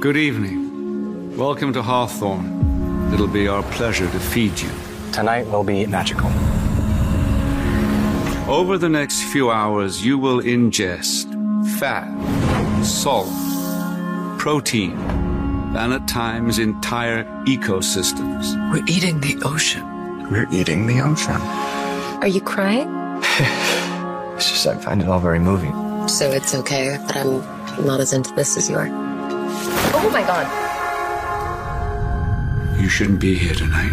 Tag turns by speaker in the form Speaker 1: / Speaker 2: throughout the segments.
Speaker 1: Good evening. Welcome to Hawthorn. It'll be our pleasure to feed you.
Speaker 2: Tonight will be magical.
Speaker 1: Over the next few hours, you will ingest fat, salt, protein, and at times entire ecosystems.
Speaker 3: We're eating the ocean.
Speaker 2: We're eating the ocean.
Speaker 4: Are you crying?
Speaker 2: It's just I find it all very moving.
Speaker 4: So it's okay that I'm not as into this as you are. Oh my god.
Speaker 1: You shouldn't be here tonight.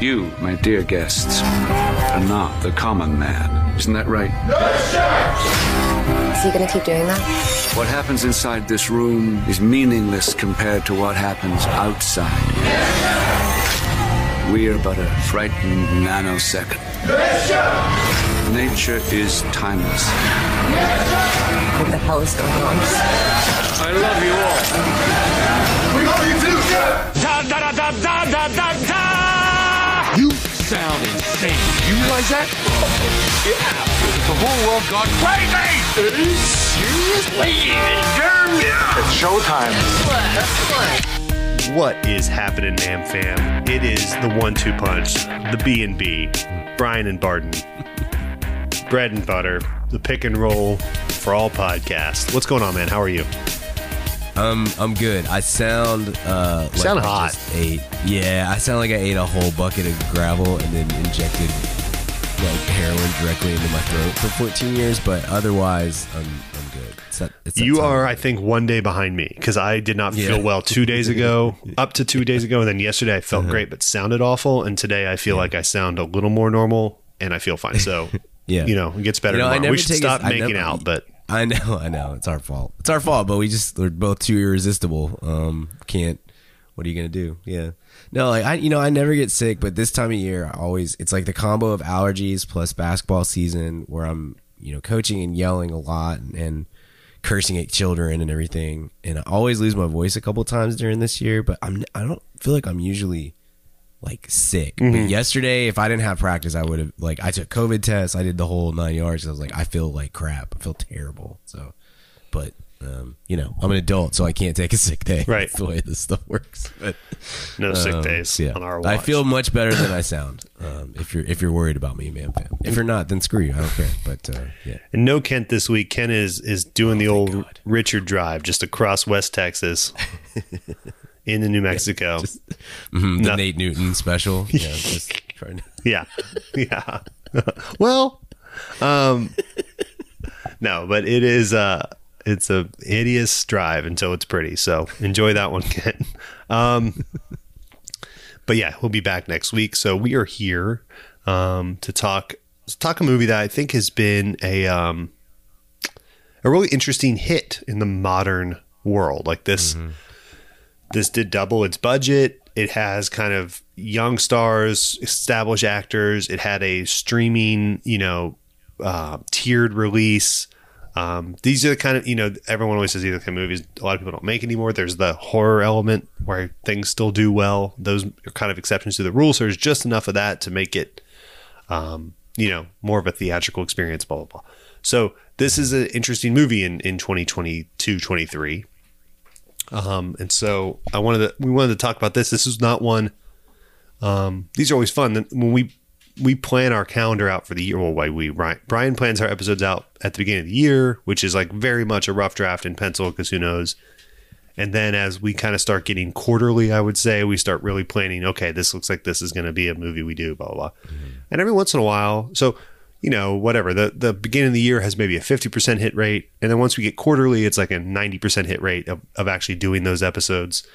Speaker 1: You, my dear guests, are not the common man. Isn't that right?
Speaker 4: Is he gonna keep doing that?
Speaker 1: What happens inside this room is meaningless compared to what happens outside. We are but a frightened nanosecond. Nature is timeless.
Speaker 4: What the hell is going on?
Speaker 1: I love you all.
Speaker 5: We love you too, Jeff!
Speaker 6: Da da da da da da da da! You sound insane. You realize that? Yeah. The whole world gone crazy. Seriously?
Speaker 2: It's showtime.
Speaker 7: What is happening, Nam Fam? It is the one-two punch, the B and B, Brian and Barton, bread and butter, the pick and roll for all podcasts. What's going on, man? How are you?
Speaker 8: Um, I'm good. I sound uh like
Speaker 7: Sound
Speaker 8: I
Speaker 7: hot.
Speaker 8: just ate. Yeah, I sound like I ate a whole bucket of gravel and then injected like heroin directly into my throat for 14 years. But otherwise, I'm I'm good. It's that, it's that
Speaker 7: You
Speaker 8: time.
Speaker 7: are, I think, one day behind me because I did not
Speaker 8: Yeah.
Speaker 7: feel well two days ago, up to two days ago, and then yesterday I felt
Speaker 8: Uh-huh.
Speaker 7: great but sounded awful, and today I feel like I sound a little more normal and I feel fine. So,
Speaker 8: Yeah.
Speaker 7: you know, it gets better.
Speaker 8: You know, I
Speaker 7: tomorrow.
Speaker 8: never
Speaker 7: we should
Speaker 8: a-
Speaker 7: stop making
Speaker 8: never-
Speaker 7: out, but
Speaker 8: I know, I know. It's our fault. It's our fault, but we just we're both too irresistible. Um, can't. What are you gonna do? Yeah. No, like I, you know, I never get sick, but this time of year, I always it's like the combo of allergies plus basketball season, where I'm, you know, coaching and yelling a lot and, and cursing at children and everything, and I always lose my voice a couple times during this year. But I'm, I don't feel like I'm usually like sick. But yesterday, if I didn't have practice, I would have like I took COVID tests. I did the whole nine yards. I was like, I feel like crap. I feel terrible. So, but um, you know, I'm an adult, so I can't take a sick day.
Speaker 7: Right.
Speaker 8: That's the way this stuff works. But
Speaker 7: no sick
Speaker 8: um,
Speaker 7: days
Speaker 8: yeah.
Speaker 7: on our watch.
Speaker 8: I feel much better than I sound. Um, if you're if you're worried about me, man, fam. If you're not, then screw you. I don't care. But uh, yeah,
Speaker 7: And no Kent this week. Ken is is doing the old
Speaker 8: God.
Speaker 7: Richard Drive just across West Texas into New Mexico.
Speaker 8: Mhm, the
Speaker 7: No.
Speaker 8: Nate Newton special. Yeah, just trying to.
Speaker 7: yeah, yeah. well, um, no, but it is uh it's a hideous drive until it's pretty. So enjoy that one, Ken. Um, but yeah, we'll be back next week. So we are here um, to talk to talk a movie that I think has been a um, a really interesting hit in the modern world. Like this, this did double its budget. It has kind of young stars, established actors. It had a streaming, you know, uh, tiered release. Um, these are the kind of you know everyone always says these kind of movies a lot of people don't make anymore. There's the horror element where things still do well. Those are kind of exceptions to the rule. So there's just enough of that to make it, um, you know, more of a theatrical experience. Blah blah blah. So this is an interesting movie in in 2022 23. Um, and so I wanted to we wanted to talk about this. This is not one. Um, these are always fun. When we we plan our calendar out for the year. Well, why we Brian, Brian plans our episodes out at the beginning of the year, which is like very much a rough draft in pencil because who knows. And then as we kind of start getting quarterly, I would say we start really planning. Okay, this looks like this is going to be a movie we do. Blah blah. blah. And every once in a while, so you know, whatever the the beginning of the year has maybe a fifty percent hit rate, and then once we get quarterly, it's like a ninety percent hit rate of, of actually doing those episodes.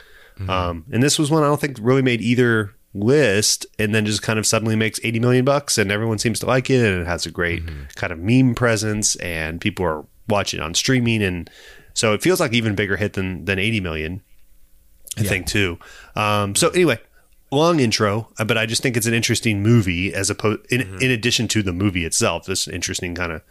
Speaker 7: Um, and this was one I don't think really made either list, and then just kind of suddenly makes eighty million bucks, and everyone seems to like it, and it has a great kind of meme presence, and people are watching on streaming, and so it feels like even bigger hit than than eighty million. I think too. Um, so anyway, long intro, uh, but I just think it's an interesting movie as opposed in, in addition to the movie itself. This interesting kind of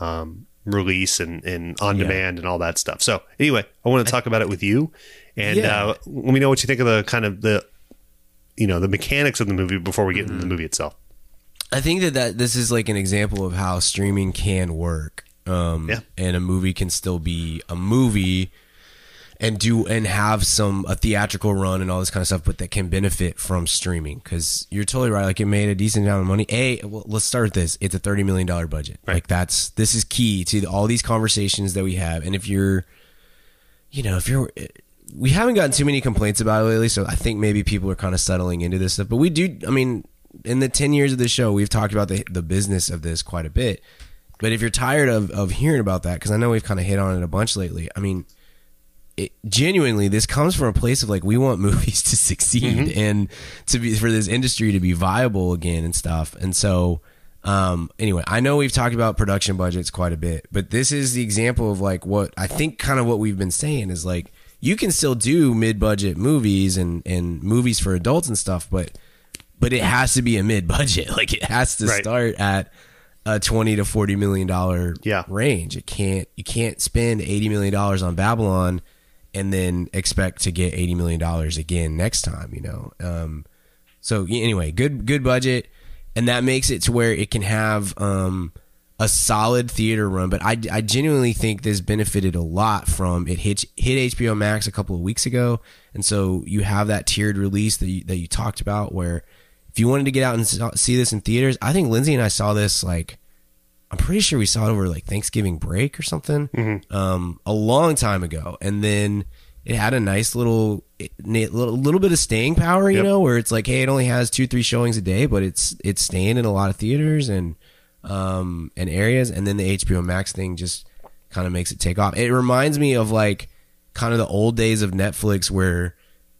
Speaker 7: um, release and, and on demand and all that stuff. So anyway, I want to talk about it with you, and
Speaker 8: Yeah.
Speaker 7: uh, let me know what you think of the kind of the you know the mechanics of the movie before we get into the movie itself.
Speaker 8: I think that, that this is like an example of how streaming can work. Um,
Speaker 7: Yeah.
Speaker 8: and a movie can still be a movie and do and have some a theatrical run and all this kind of stuff, but that can benefit from streaming because you're totally right. Like it made a decent amount of money. A, well, let's start with this. It's a thirty million dollar budget. Like that's this is key to all these conversations that we have. And if you're, you know, if you're, we haven't gotten too many complaints about it lately, so I think maybe people are kind of settling into this stuff. But we do. I mean, in the ten years of the show, we've talked about the the business of this quite a bit. But if you're tired of of hearing about that, because I know we've kind of hit on it a bunch lately. I mean it, genuinely this comes from a place of like we want movies to succeed and to be for this industry to be viable again and stuff and so um anyway i know we've talked about production budgets quite a bit but this is the example of like what i think kind of what we've been saying is like you can still do mid-budget movies and and movies for adults and stuff but but it has to be a mid-budget like it has to
Speaker 7: Right.
Speaker 8: start at a 20 to 40 million dollar
Speaker 7: Yeah.
Speaker 8: range it can't you can't spend 80 million dollars on babylon and then expect to get 80 million dollars again next time you know? Um so anyway good good budget. And that makes it to where it can have um a solid theater run but i, I genuinely think this benefited a lot from it hit hit hbo max a couple of weeks ago. And so you have that tiered release that you, that you talked about where if you wanted to get out and see this in theaters i think lindsay and i saw this like I'm pretty sure we saw it over like Thanksgiving break or something, um, a long time ago, and then it had a nice little, it- little, little bit of staying power, you
Speaker 7: Yep.
Speaker 8: know, where it's like, hey, it only has two, three showings a day, but it's it's staying in a lot of theaters and um and areas, and then the HBO Max thing just kind of makes it take off. It reminds me of like kind of the old days of Netflix where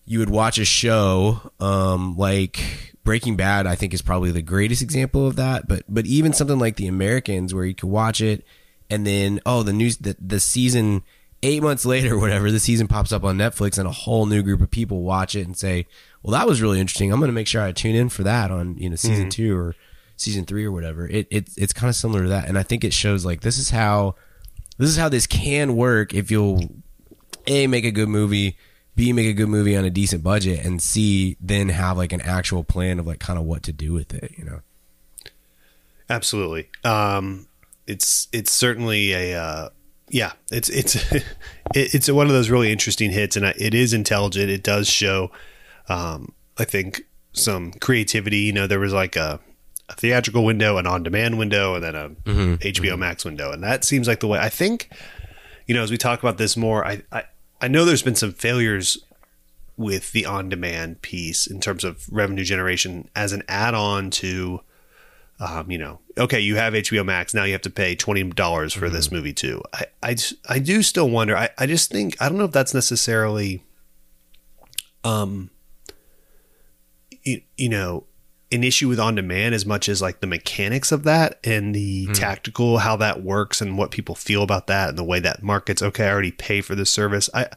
Speaker 8: you would watch a show um, like Breaking Bad. I think is probably the greatest example of that. But but even something like The Americans, where you could watch it and then oh the news the, the season eight months later, whatever the season pops up on Netflix, and a whole new group of people watch it and say, well that was really interesting. I'm going to make sure I tune in for that on you know season hmm. two or season three or whatever. It, it it's kind of similar to that, and I think it shows like this is how this is how this can work if you'll a make a good movie b make a good movie on a decent budget and c then have like an actual plan of like kind of what to do with it you know
Speaker 7: Absolutely. Um, it's it's certainly a uh, yeah. It's it's it's one of those really interesting hits, and it is intelligent. It does show, um, I think, some creativity. You know, there was like a, a theatrical window, an on-demand window, and then a HBO Max window, and that seems like the way. I think, you know, as we talk about this more, I I, I know there's been some failures with the on-demand piece in terms of revenue generation as an add-on to um, you know, okay, you have HBO Max now. You have to pay twenty dollars for this movie too. I, I, I do still wonder. I, I just think I don't know if that's necessarily, um, you, you know, an issue with on demand as much as like the mechanics of that and the hmm. tactical how that works and what people feel about that and the way that markets. Okay, I already pay for this service. I,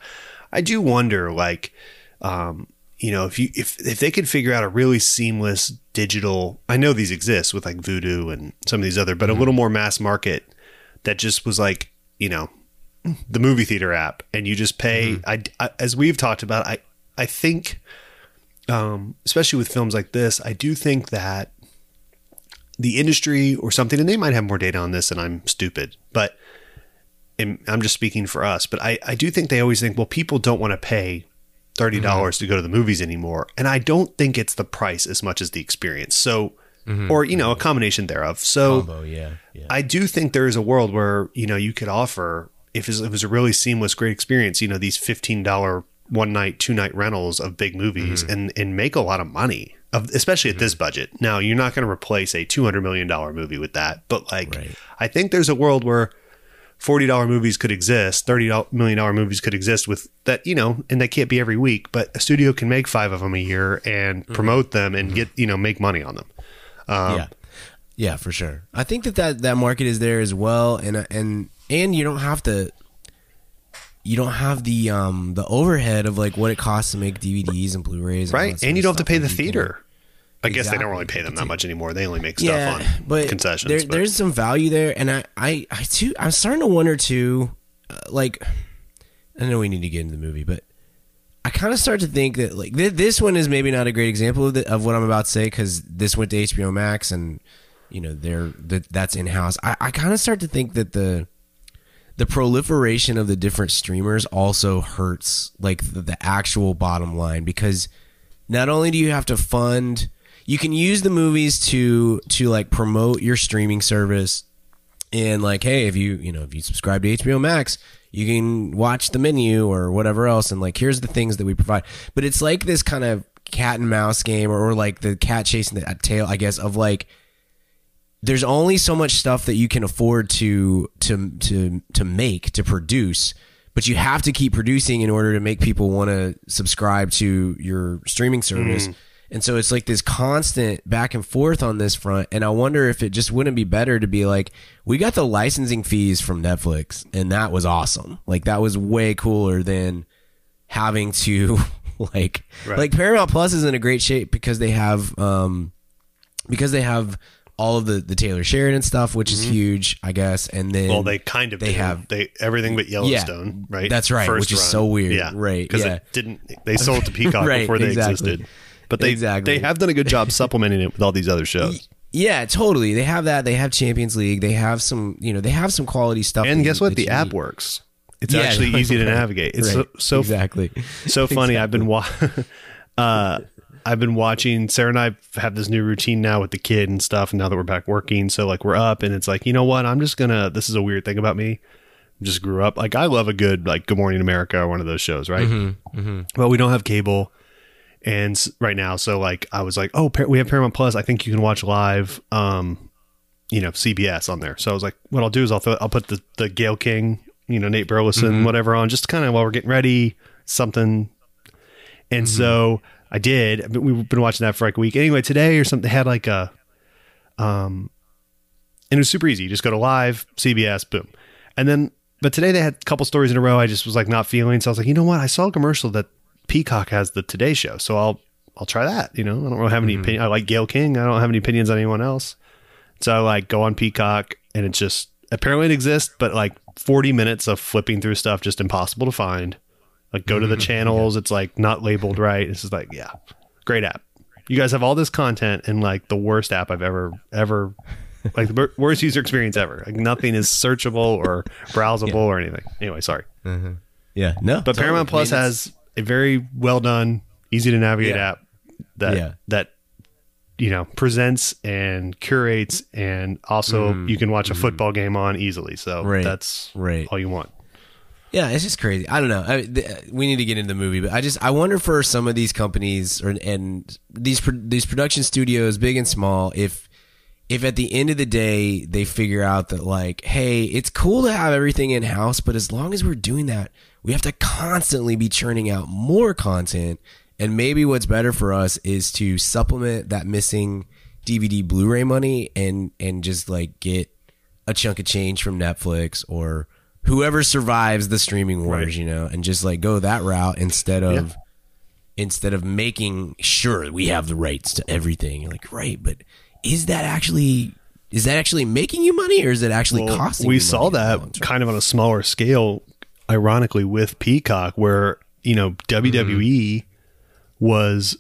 Speaker 7: I do wonder like, um, you know, if you if if they could figure out a really seamless digital, I know these exist with like Vudu and some of these other, but a hmm. little more mass market that just was like, you know, the movie theater app, and you just pay. Hmm. I, I as we've talked about, I I think, um, especially with films like this, I do think that the industry or something, and they might have more data on this, and I'm stupid, but. I'm just speaking for us, but I, I do think they always think, well, people don't want to pay thirty dollars to go to the movies anymore, and I don't think it's the price as much as the experience. So, or you know, a combination thereof. So,
Speaker 8: combo yeah yeah
Speaker 7: I do think there is a world where you know you could offer if it was a really seamless, great experience. You know, these fifteen dollar one night, two night rentals of big movies, mm-hmm. and and make a lot of money. Of, especially at this mm-hmm. budget. Now you're not going to replace a two hundred million dollar movie with that, but like
Speaker 8: Right.
Speaker 7: I think there's a world where forty dollar movies could exist, thirty million dollar movies could exist with that, you know, and they can't be every week, but a studio can make five of them a year and mm-hmm. promote them and get you know make money on them. Um,
Speaker 8: yeah yeah for sure i think that, that that market is there as well and and and you don't have to you don't have the um the overhead of like what it costs to make dvds and blu-rays
Speaker 7: right?
Speaker 8: sort
Speaker 7: and you don't have to pay the
Speaker 8: can-
Speaker 7: theater. I guess they don't really pay them that much anymore. They only make stuff on
Speaker 8: but
Speaker 7: concessions.
Speaker 8: There,
Speaker 7: but-
Speaker 8: There's some value there, and I, I, I too, I'm starting to wonder too. Uh, like, I know we need to get into the movie, but I kind of start to think that like th- this one is maybe not a great example of, the, of what I'm about to say because this went to HBO Max, and you know they're that that's in house. I, I kind of start to think that the the proliferation of the different streamers also hurts like the, the actual bottom line because not only do you have to fund you can use the movies to to like promote your streaming service and like hey if you you know if you subscribe to HBO Max you can watch the menu or whatever else and like here's the things that we provide. But it's like this kind of cat and mouse game or, or like the cat chasing the tail I guess of like there's only so much stuff that you can afford to to to to make to produce but you have to keep producing in order to make people want to subscribe to your streaming service. And so it's like this constant back and forth on this front and i wonder if it just wouldn't be better to be like we got the licensing fees from netflix and that was awesome. Like that was way cooler than having to like
Speaker 7: Right.
Speaker 8: like paramount plus is in a great shape because they have um because they have all of the the Taylor Sheridan stuff, which is huge, I guess. And then
Speaker 7: Mm-hmm. Well, they kind of
Speaker 8: they
Speaker 7: do.
Speaker 8: have
Speaker 7: they everything but Yellowstone, right?
Speaker 8: that's right, which is so weird,
Speaker 7: Yeah,
Speaker 8: right,
Speaker 7: Because
Speaker 8: yeah.
Speaker 7: it didn't. They sold to Peacock
Speaker 8: Right,
Speaker 7: before they
Speaker 8: exactly.
Speaker 7: existed, but they
Speaker 8: Exactly.
Speaker 7: they have done a good job supplementing it with all these other shows.
Speaker 8: yeah, totally. They have that. They have Champions League. They have some, you know, they have some quality stuff.
Speaker 7: And guess what? The app
Speaker 8: need.
Speaker 7: works. It's
Speaker 8: Yeah,
Speaker 7: actually easy to navigate. It's
Speaker 8: right,
Speaker 7: so so
Speaker 8: exactly.
Speaker 7: so funny. I've been wa- uh, I've been watching Sarah and I have this new routine now with the kid and stuff. And now that we're back working, so like we're up, and it's like you know what? I'm just gonna. This is a weird thing about me. I just grew up like I love a good like Good Morning America or one of those shows, right?
Speaker 8: Mm-hmm,
Speaker 7: But we don't have cable, and right now, so like I was like, oh, we have Paramount Plus. I think you can watch live. Um, you know CBS on there. So I was like, what I'll do is I'll throw, I'll put the the Gayle King, you know Nate Burleson, whatever on, just kind of while we're getting ready, something. And so I did. We've been watching that for like a week. Anyway, today or something they had like a, um, and it was super easy. You just go to live CBS, boom, and then. But today they had a couple stories in a row. I just was like not feeling. So I was like, you know what? I saw a commercial that Peacock has the Today Show, so I'll I'll try that. You know, I don't really have any opinion. I like Gayle King. I don't have any opinions on anyone else. So I like go on Peacock and it just apparently it exists, but like 40 minutes of flipping through stuff just impossible to find. Like go to the channels, it's like not labeled right. It's just like, yeah, great app. You guys have all this content in like the worst app I've ever ever like the worst user experience ever. Like nothing is searchable or browsable or anything. Anyway, sorry. Uh-huh.
Speaker 8: Yeah, no.
Speaker 7: But
Speaker 8: totally.
Speaker 7: Paramount
Speaker 8: I
Speaker 7: Plus
Speaker 8: mean,
Speaker 7: has a very well done, easy to navigate
Speaker 8: Yeah.
Speaker 7: app that
Speaker 8: Yeah.
Speaker 7: that you know presents and curates, and also mm-hmm. you can watch a mm-hmm. football game on easily. So.
Speaker 8: Right.
Speaker 7: that's
Speaker 8: Right.
Speaker 7: all you want.
Speaker 8: Yeah, it's just crazy. I don't know. I, th- we need to get into the movie, but I just I wonder for some of these companies or and these pro- these production studios, big and small, if if at the end of the day they figure out that like, hey, it's cool to have everything in house, but as long as we're doing that, we have to constantly be churning out more content. And maybe what's better for us is to supplement that missing DVD Blu-ray money and and just like get a chunk of change from Netflix or whoever survives the streaming wars,
Speaker 7: Right.
Speaker 8: you know, and just like go that route instead of instead of making sure we have the rights to everything. You're like, right, but is that actually is that actually making you money or is it actually
Speaker 7: Well,
Speaker 8: costing?
Speaker 7: we
Speaker 8: you
Speaker 7: saw
Speaker 8: money in the
Speaker 7: that kind of on a smaller scale, ironically, with Peacock, where you know WWE was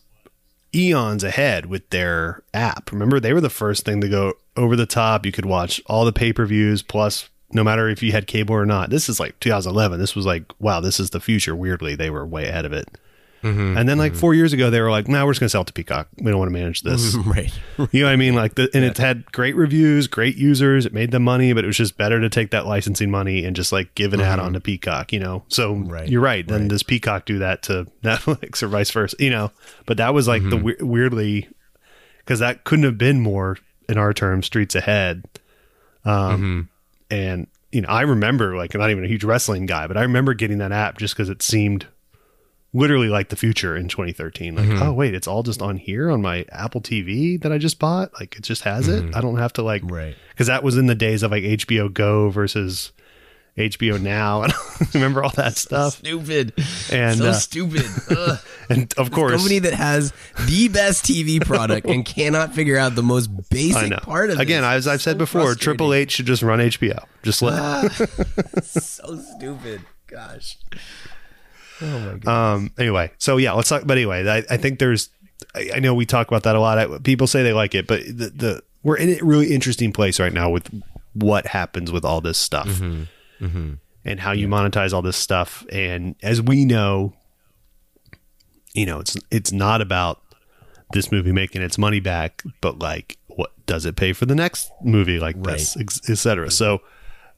Speaker 7: eons ahead with their app. Remember, they were the first thing to go over the top. You could watch all the pay per views, plus no matter if you had cable or not. This is like 2011. This was like, wow, this is the future. Weirdly, they were way ahead of it. Mm-hmm. And then, like mm-hmm. four years ago, they were like, "No, we're just gonna sell it to Peacock. We don't want to manage this."
Speaker 8: right.
Speaker 7: You know what I mean? Like, the, and it's had great reviews, great users. It made them money, but it was just better to take that licensing money and just like give an ad on mm-hmm. to Peacock. You know, so
Speaker 8: Right.
Speaker 7: you're right. Then
Speaker 8: Right.
Speaker 7: does Peacock do that to Netflix or vice versa? You know, but that was like the we- weirdly because that couldn't have been more in our terms streets ahead. Um, and you know, I remember like not even a huge wrestling guy, but I remember getting that app just because it seemed literally like the future in 2013. Like, mm-hmm. oh wait, it's all just on here on my Apple TV that I just bought. Like, it just has it. Mm-hmm. I don't have to like,
Speaker 8: Right.
Speaker 7: Because that was in the days of like HBO Go versus HBO Now. remember all that stuff.
Speaker 8: Stupid.
Speaker 7: And,
Speaker 8: so
Speaker 7: uh,
Speaker 8: stupid. Ugh.
Speaker 7: And of course,
Speaker 8: Company that has the best TV product and cannot figure out the most basic part of
Speaker 7: it.
Speaker 8: Again,
Speaker 7: as I've said before. Triple H should just run HBO. Just let.
Speaker 8: so stupid. Gosh. Oh my god.
Speaker 7: Um. Anyway, so yeah, let's talk. But anyway, I, I think there's. I, I know we talk about that a lot. I, people say they like it, but the the we're in a really interesting place right now with what happens with all this stuff.
Speaker 8: Mm-hmm.
Speaker 7: And how you monetize all this stuff. And as we know, you know, it's it's not about this movie making its money back, but like what does it pay for the next movie like this,
Speaker 8: Right.
Speaker 7: ex- et cetera. So,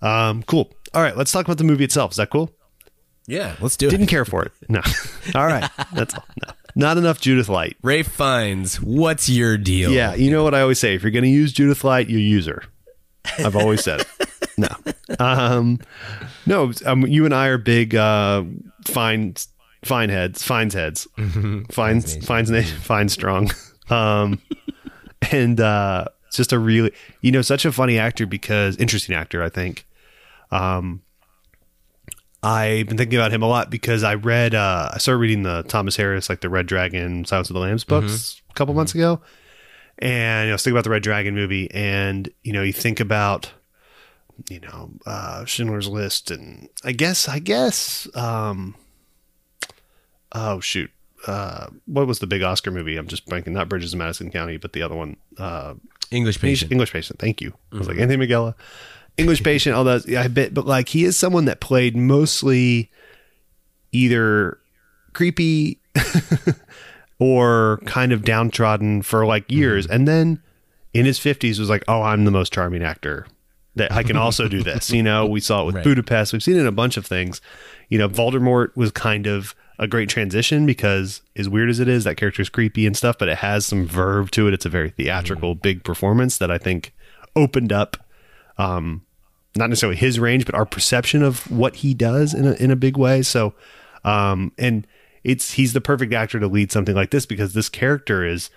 Speaker 7: um, cool. All right, let's talk about the movie itself. Is that cool?
Speaker 8: Yeah, let's do it.
Speaker 7: Didn't care for it. No. All right, that's all. No. Not enough Judith Light.
Speaker 8: Ralph Fiennes, what's your deal?
Speaker 7: Yeah, you know what I always say: if you're going to use Judith Light, you use her. I've always said it. No, um, no. Um, you and I are big uh, fine, fine heads, fines heads, fines, fines, nation, fine strong, um, and uh, it's just a really, you know, such a funny actor because interesting actor. I think. Um, I've been thinking about him a lot because I read, uh, I started reading the Thomas Harris, like the Red Dragon, Silence of the Lambs books a couple months ago. And you know, I was thinking about the Red Dragon movie, and you know, you think about, you know, uh, Schindler's List, and I guess, I guess, um, oh shoot, uh, what was the big Oscar movie? I'm just blanking. Not Bridges of Madison County, but the other one, uh,
Speaker 8: English patient.
Speaker 7: English patient. Thank you. I was like Anthony Minghella, English patient. All that. Yeah, I bet, but like he is someone that played mostly either creepy or kind of downtrodden for like years, and then in his fifties was like, oh, I'm the most charming actor. That I can also do this. You know, we saw it with
Speaker 8: Right.
Speaker 7: Budapest. We've seen it in a bunch of things. You know, Voldemort was kind of a great transition because as weird as it is, that character is creepy and stuff, but it has some verve to it. It's a very theatrical, big performance that I think opened up um not necessarily his range, but our perception of what he does in a in a big way. So um and it's he's the perfect actor to lead something like this because this character is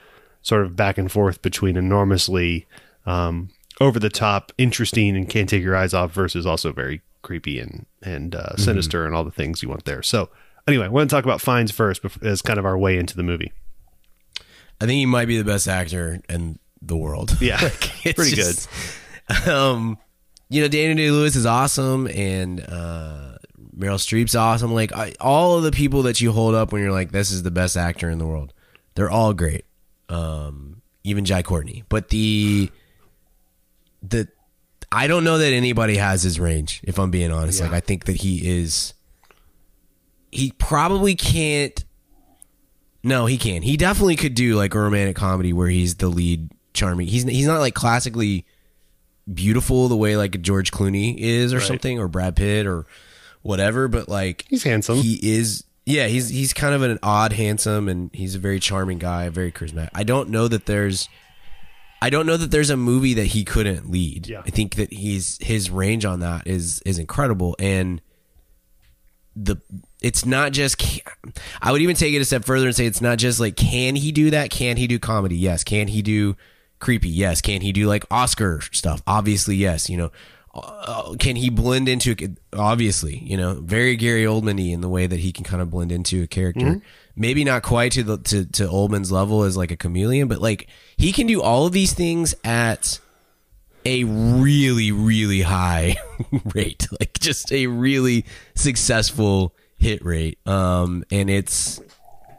Speaker 7: sort of back and forth between enormously um over the top, interesting and can't take your eyes off versus also very creepy and and uh, sinister and all the things you want there. So anyway, I want to talk about Fiennes first as kind of our way into the movie.
Speaker 8: I think he might be the best actor in the world.
Speaker 7: Yeah,
Speaker 8: It's
Speaker 7: pretty
Speaker 8: just- Um, you know, Daniel Day Lewis is awesome, and uh, Meryl Streep's awesome. Like I, all of the people that you hold up when you're like, "This is the best actor in the world," they're all great. Um, even Jai Courtney, but the the I don't know that anybody has his range. If I'm being honest, like I think that he is. He probably can't. No, he can. He definitely could do like a romantic comedy where he's the lead, charming. He's he's not like classically beautiful the way like a George Clooney is or something or Brad Pitt or whatever. But like
Speaker 7: He's handsome.
Speaker 8: He is. Yeah, he's he's kind of an odd, handsome, and he's a very charming guy, very charismatic. I don't know that there's. I don't know that there's a movie that he couldn't lead.
Speaker 7: Yeah.
Speaker 8: I think that he's his range on that is is incredible, and the it's not just I would even take it a step further and say it's not just like can he do that? Can he do comedy? Yes. Can he do creepy? Yes. Can he do like Oscar stuff? Obviously, yes. You know, uh, can he blend into? Obviously, you know, very Gary Oldman-y in the way that he can kind of blend into a character. Maybe not quite to the to, to Oldman's level as like a chameleon, but like he can do all of these things at a really really high rate like just a really successful hit rate um and it's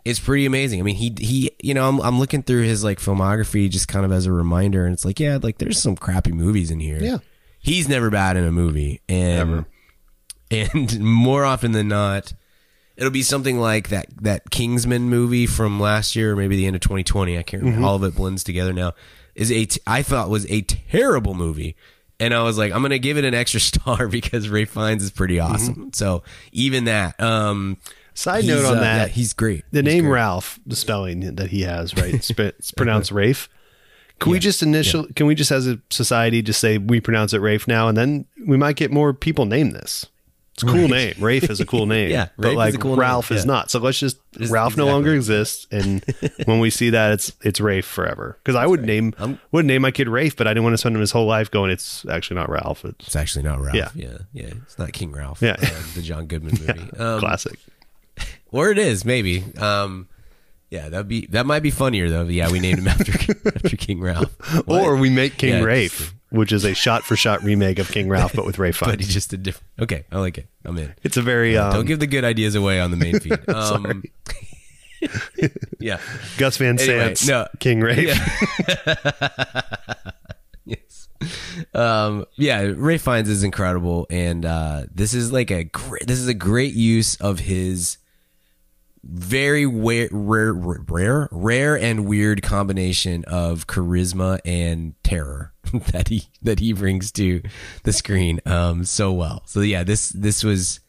Speaker 8: it's pretty amazing i mean he he you know i'm, I'm looking through his like filmography just kind of as a reminder and it's like yeah like there's some crappy movies in here
Speaker 7: Yeah.
Speaker 8: He's never bad in a movie. And and more often than not it'll be something like that that Kingsman movie from last year or maybe the end of 2020 I can't remember all of it blends together now. Is a t- I thought was a terrible movie. And I was like I'm going to give it an extra star because Ralph Fiennes is pretty awesome. So even that um
Speaker 7: Side note on
Speaker 8: uh,
Speaker 7: that,
Speaker 8: yeah, he's great.
Speaker 7: The
Speaker 8: He's
Speaker 7: name
Speaker 8: great.
Speaker 7: Ralph, the spelling that he has, right? It's, it's pronounced Rafe. Can we just initial? Can we just as a society just say we pronounce it Rafe now, and then we might get more people name this. It's a cool name. Rafe is a cool name.
Speaker 8: Yeah,
Speaker 7: but
Speaker 8: Rafe is
Speaker 7: like
Speaker 8: a cool name,
Speaker 7: Ralph is
Speaker 8: yeah.
Speaker 7: not. So let's just
Speaker 8: Just-
Speaker 7: Ralph no longer exists, and when we see that, it's it's Rafe forever. Because I would name
Speaker 8: I'm-
Speaker 7: would name my kid Rafe, but I didn't want to spend him his whole life going. It's actually not Ralph. It's
Speaker 8: it's actually not Ralph
Speaker 7: Yeah.
Speaker 8: yeah yeah it's not King Ralph
Speaker 7: Yeah.
Speaker 8: uh, the John Goodman movie um,
Speaker 7: classic.
Speaker 8: Or it is maybe. Um, yeah, that'd be that might be funnier though. Yeah, we named him after after King Ralph.
Speaker 7: Or we make King
Speaker 8: Yeah,
Speaker 7: Rafe, which is a shot for shot remake of King Ralph, but with
Speaker 8: but
Speaker 7: Fiennes.
Speaker 8: he just a different. Okay, I like it. I'm in.
Speaker 7: It's a very um,
Speaker 8: Don't give the good ideas away on the main feed. Um, yeah,
Speaker 7: Gus Van
Speaker 8: Anyway,
Speaker 7: Sant,
Speaker 8: no.
Speaker 7: King Rafe.
Speaker 8: Yeah. yes. Um, yeah, Ralph Fiennes is incredible, and uh, this is like a great. This is a great use of his very wa- rare, rare, rare, and weird combination of charisma and terror that he that he brings to the screen um, so well. So yeah, this this was.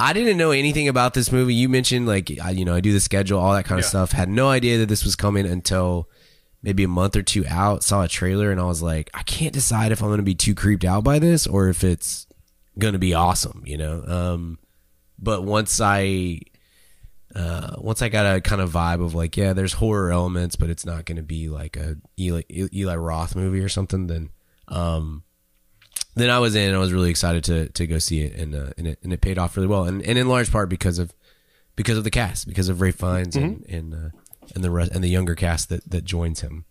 Speaker 8: I didn't know anything about this movie. You mentioned like I, you know I do the schedule, all that kind of stuff. Had no idea that this was coming until maybe a month or two out. Saw a trailer and I was like, I can't decide if I'm going to be too creeped out by this or if it's going to be awesome. You know. Um, but once I uh, once I got a kind of vibe of like, yeah, there's horror elements, but it's not going to be like a Eli, Eli Roth movie or something. Then, um, then I was in. And I was really excited to to go see it, and uh, and it and it paid off really well, and and in large part because of because of the cast, because of Ralph Fiennes and and uh, and the rest and the younger cast that that joins him.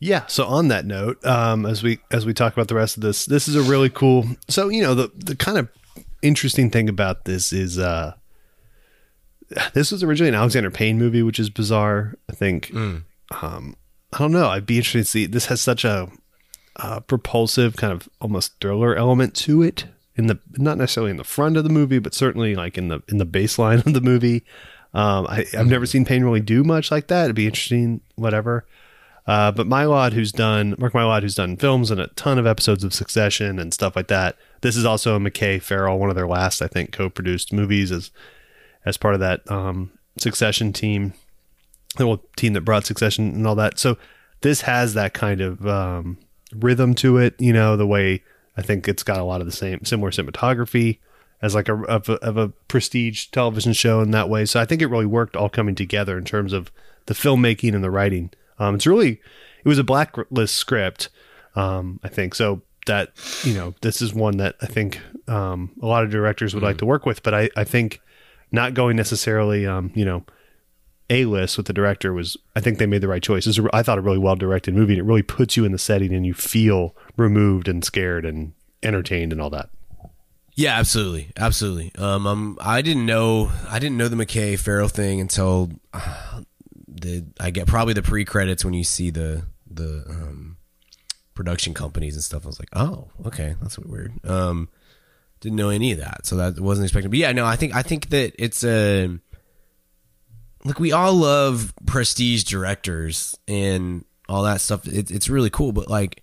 Speaker 7: Yeah. So on that note, um, as we as we talk about the rest of this, this is a really cool. So you know the the kind of interesting thing about this is uh, this was originally an Alexander Payne movie, which is bizarre. I think. Um, I don't know. I'd be interested to see. This has such a uh, propulsive kind of almost thriller element to it in the not necessarily in the front of the movie, but certainly like in the in the baseline of the movie. Um, I, I've never seen Payne really do much like that. It'd be interesting, whatever. Uh, but Mylod, who's done Mark Mylod, who's done films and a ton of episodes of Succession and stuff like that. This is also a McKay Ferrell, one of their last, I think, co-produced movies as as part of that um, Succession team, the whole team that brought Succession and all that. So this has that kind of um, rhythm to it. You know, the way I think it's got a lot of the same similar cinematography as like a of a, of a prestige television show in that way. So I think it really worked all coming together in terms of the filmmaking and the writing. Um, it's really it was a blacklist script, um, I think. So that you know this is one that I think um, a lot of directors would like to work with. But I I think not going necessarily um, you know a list with the director was I think they made the right choice. I thought a really well directed movie and it really puts you in the setting and you feel removed and scared and entertained and all that.
Speaker 8: Yeah, absolutely, absolutely. Um, um, I didn't know I didn't know the McKay Ferrell thing until uh, the I get probably the pre credits when you see the the um, production companies and stuff. I was like, oh, okay, that's weird. Um, didn't know any of that, so that wasn't expected. But yeah, no, I think I think that it's a look. We all love prestige directors and all that stuff. It, it's really cool, but like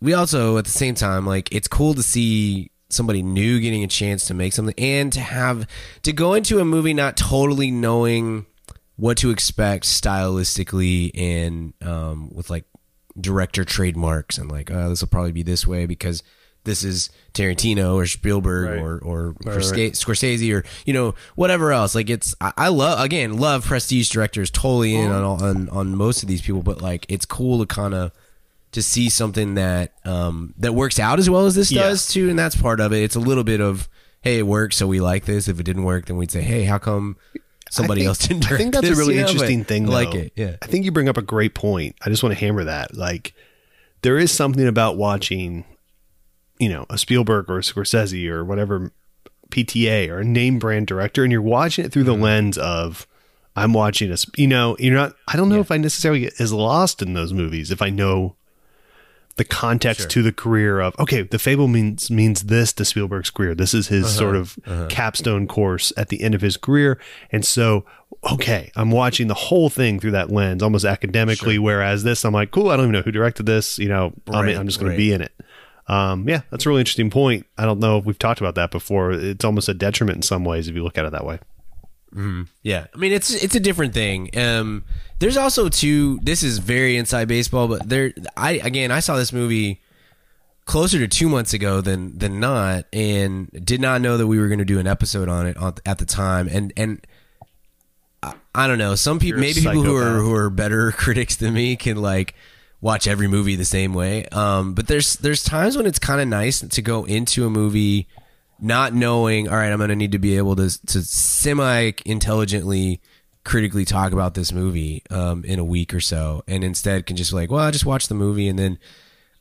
Speaker 8: we also at the same time like it's cool to see somebody new getting a chance to make something and to have to go into a movie not totally knowing what to expect stylistically and um, with like director trademarks and like oh, this will probably be this way because this is Tarantino or Spielberg
Speaker 7: Right.
Speaker 8: or or
Speaker 7: Right,
Speaker 8: Scorsese-
Speaker 7: right.
Speaker 8: Scorsese or you know whatever else. Like it's I, I love again love prestige directors totally in on, all- on on most of these people, but like it's cool to kind of to see something that um that works out as well as this
Speaker 7: Yeah.
Speaker 8: does too, and that's part of it. It's a little bit of hey, it works, so we like this. If it didn't work, then we'd say hey, how come somebody
Speaker 7: think-
Speaker 8: else didn't?
Speaker 7: I think that's
Speaker 8: this,
Speaker 7: a really
Speaker 8: you know?
Speaker 7: Interesting thing.
Speaker 8: I like it. Yeah.
Speaker 7: I think you bring up a great point. I just want to hammer that. Like, there is something about watching, you know, a Spielberg or a Scorsese or whatever PTA or a name brand director, and you're watching it through
Speaker 8: Mm-hmm.
Speaker 7: the lens of. I'm watching a, you know, you're not, I don't know if I necessarily get as lost in those movies if I know the context to the career of okay the Fabelmans means this to spielberg's career. This is his sort of capstone course at the end of his career. And so okay i'm watching the whole thing through that lens almost academically whereas this i'm like cool i don't even know who directed this you know I'm, I'm just going
Speaker 8: right.
Speaker 7: to be in it um, yeah that's a really interesting point i don't know if we've talked about that before it's almost a detriment in some ways if you look at it that way
Speaker 8: Yeah, I mean it's it's a different thing. Um, there's also two. This is very inside baseball, but there. I again, I saw this movie closer to two months ago than than not, and did not know that we were going to do an episode on it on, at the time. And and I, I don't know. Some people, maybe people who are who are better critics than me, can like watch every movie the same way. Um, but there's there's times when it's kind of nice to go into a movie not knowing, all right, I'm going to need to be able to to semi intelligently critically talk about this movie um, in a week or so, and instead can just be like, well, I just watch the movie and then.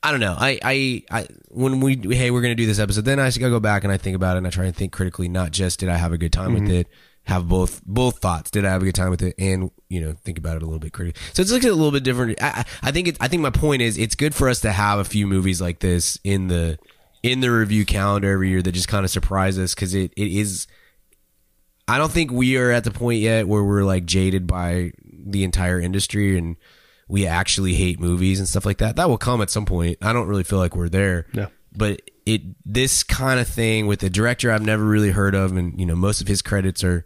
Speaker 8: I don't know. I, I, I, when we, hey, we're going to do this episode, then I go back and I think about it and I try and think critically, not just did I have a good time with it? Have both both thoughts. Did I have a good time with it, and you know, think about it a little bit critically. So it's like a little bit different. I, I think it, I think my point is it's good for us to have a few movies like this in the in the review calendar every year that just kind of surprise us because it, it is. I don't think we are at the point yet where we're like jaded by the entire industry and we actually hate movies and stuff like that. That will come at some point. I don't really feel like we're there.
Speaker 7: No.
Speaker 8: But it this kind of thing with a director I've never really heard of, and you know most of his credits are